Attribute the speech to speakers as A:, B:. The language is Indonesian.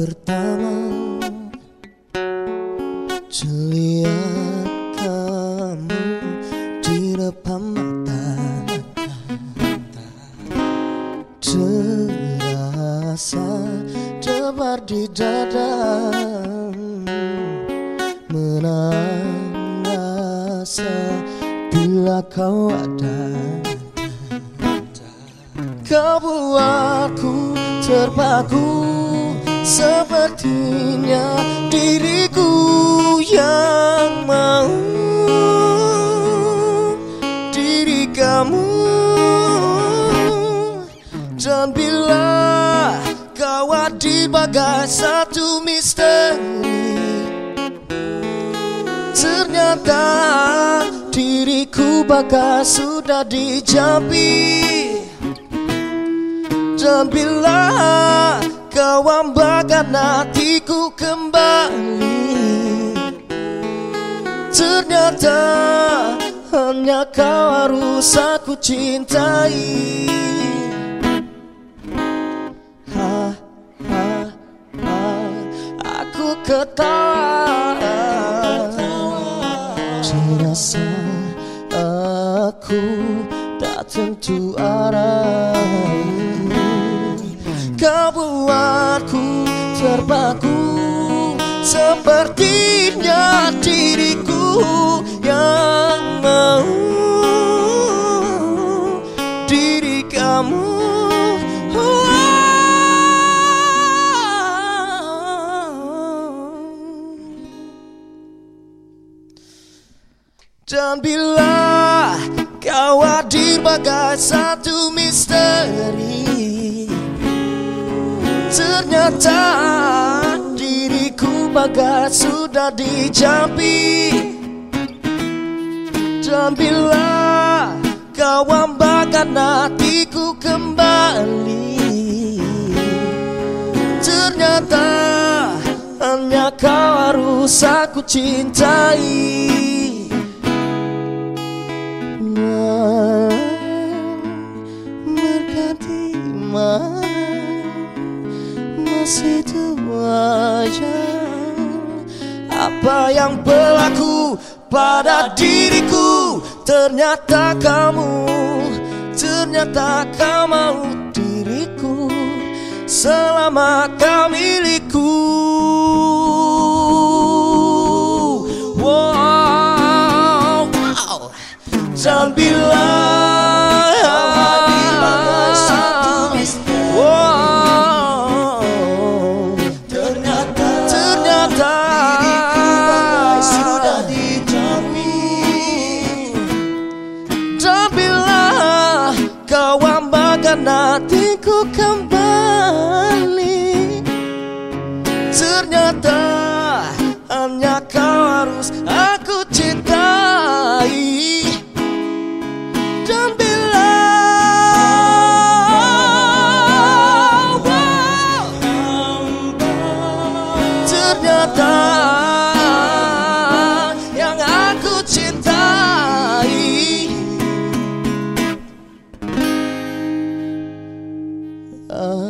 A: pertama Terlihat kamu di depan mata Terasa debar di dada Menangasa bila kau ada. Kau buatku terpaku. Sepertinya diriku yang mau Diri kamu. Dan bila kau hadir bagai satu misteri. Ternyata diriku bagai sudah dijampi. Dan bila kau ambakan hatiku kembali. Ternyata hanya kau harus aku cintai. Ha, ha, ha, aku ketawa. Terasa aku tak tentu arah Kau buatku terpaku. Sepertinya diriku yang mau Diri kamu. Dan bila kau hadir bagai satu misteri Ternyata diriku bagai sudah dijampi. Dan bila kau ambakan hatiku kembali. Ternyata hanya kau harus aku cintai. Berganti mana masih aja. Apa yang berlaku pada diriku? Ternyata kamu Ternyata kau mau diriku Selama kau milikku. Wow, wow. Dan bila ambakan hatiku kembali Ternyata hanya kau harus love.